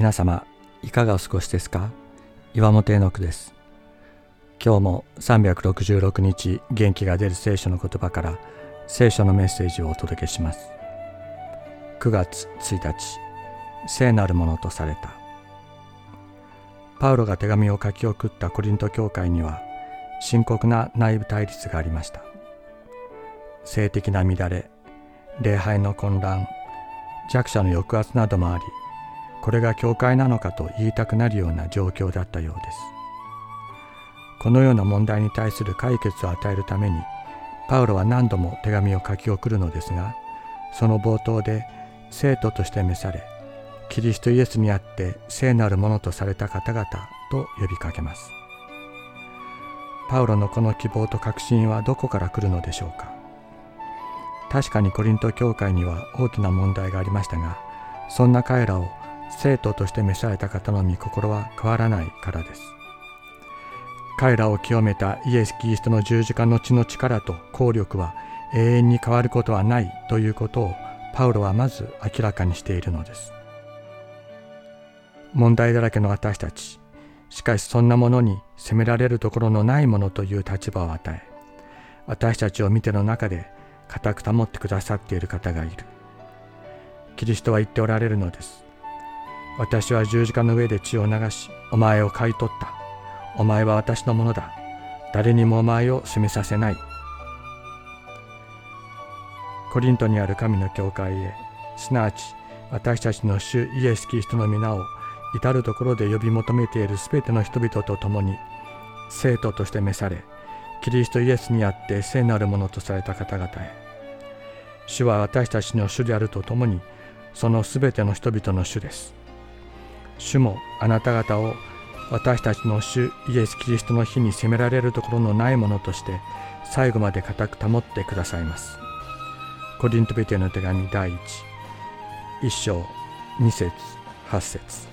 皆様いかがお過ごしですか？岩本絵の句です。今日も366日元気が出る聖書の言葉から聖書のメッセージをお届けします。9月1日聖なるものとされた。パウロが手紙を書き送ったコリント教会には深刻な内部対立がありました。性的な乱れ礼拝の混乱弱者の抑圧などもありこれが教会なのかと言いたくなるような状況だったようです。このような問題に対する解決を与えるためにパウロは何度も手紙を書き送るのですがその冒頭で生徒として召されキリストイエスにあって聖なるものとされた方々と呼びかけます。パウロのこの希望と確信はどこから来るのでしょうか。確かにコリント教会には大きな問題がありましたがそんな彼らを生徒として召された方の御心は変わらないからです。彼らを清めたイエス・キリストの十字架の血の力と効力は永遠に変わることはないということをパウロはまず明らかにしているのです。問題だらけの私たち。しかしそんなものに責められるところのないものという立場を与え私たちを見ての中で固く保ってくださっている方がいる。キリストは言っておられるのです。私は十字架の上で血を流し、お前を買い取った。お前は私のものだ。誰にもお前を責めさせない。コリントにある神の教会へ、すなわち私たちの主イエス・キリストの皆を至る所で呼び求めているすべての人々と共に、生徒として召され、キリストイエスにあって聖なるものとされた方々へ。主は私たちの主であるとともに、そのすべての人々の主です。主もあなた方を私たちの主イエス・キリストの日に責められるところのないものとして最後まで固く保ってくださいます。コリントビテの手紙第1一章2節8節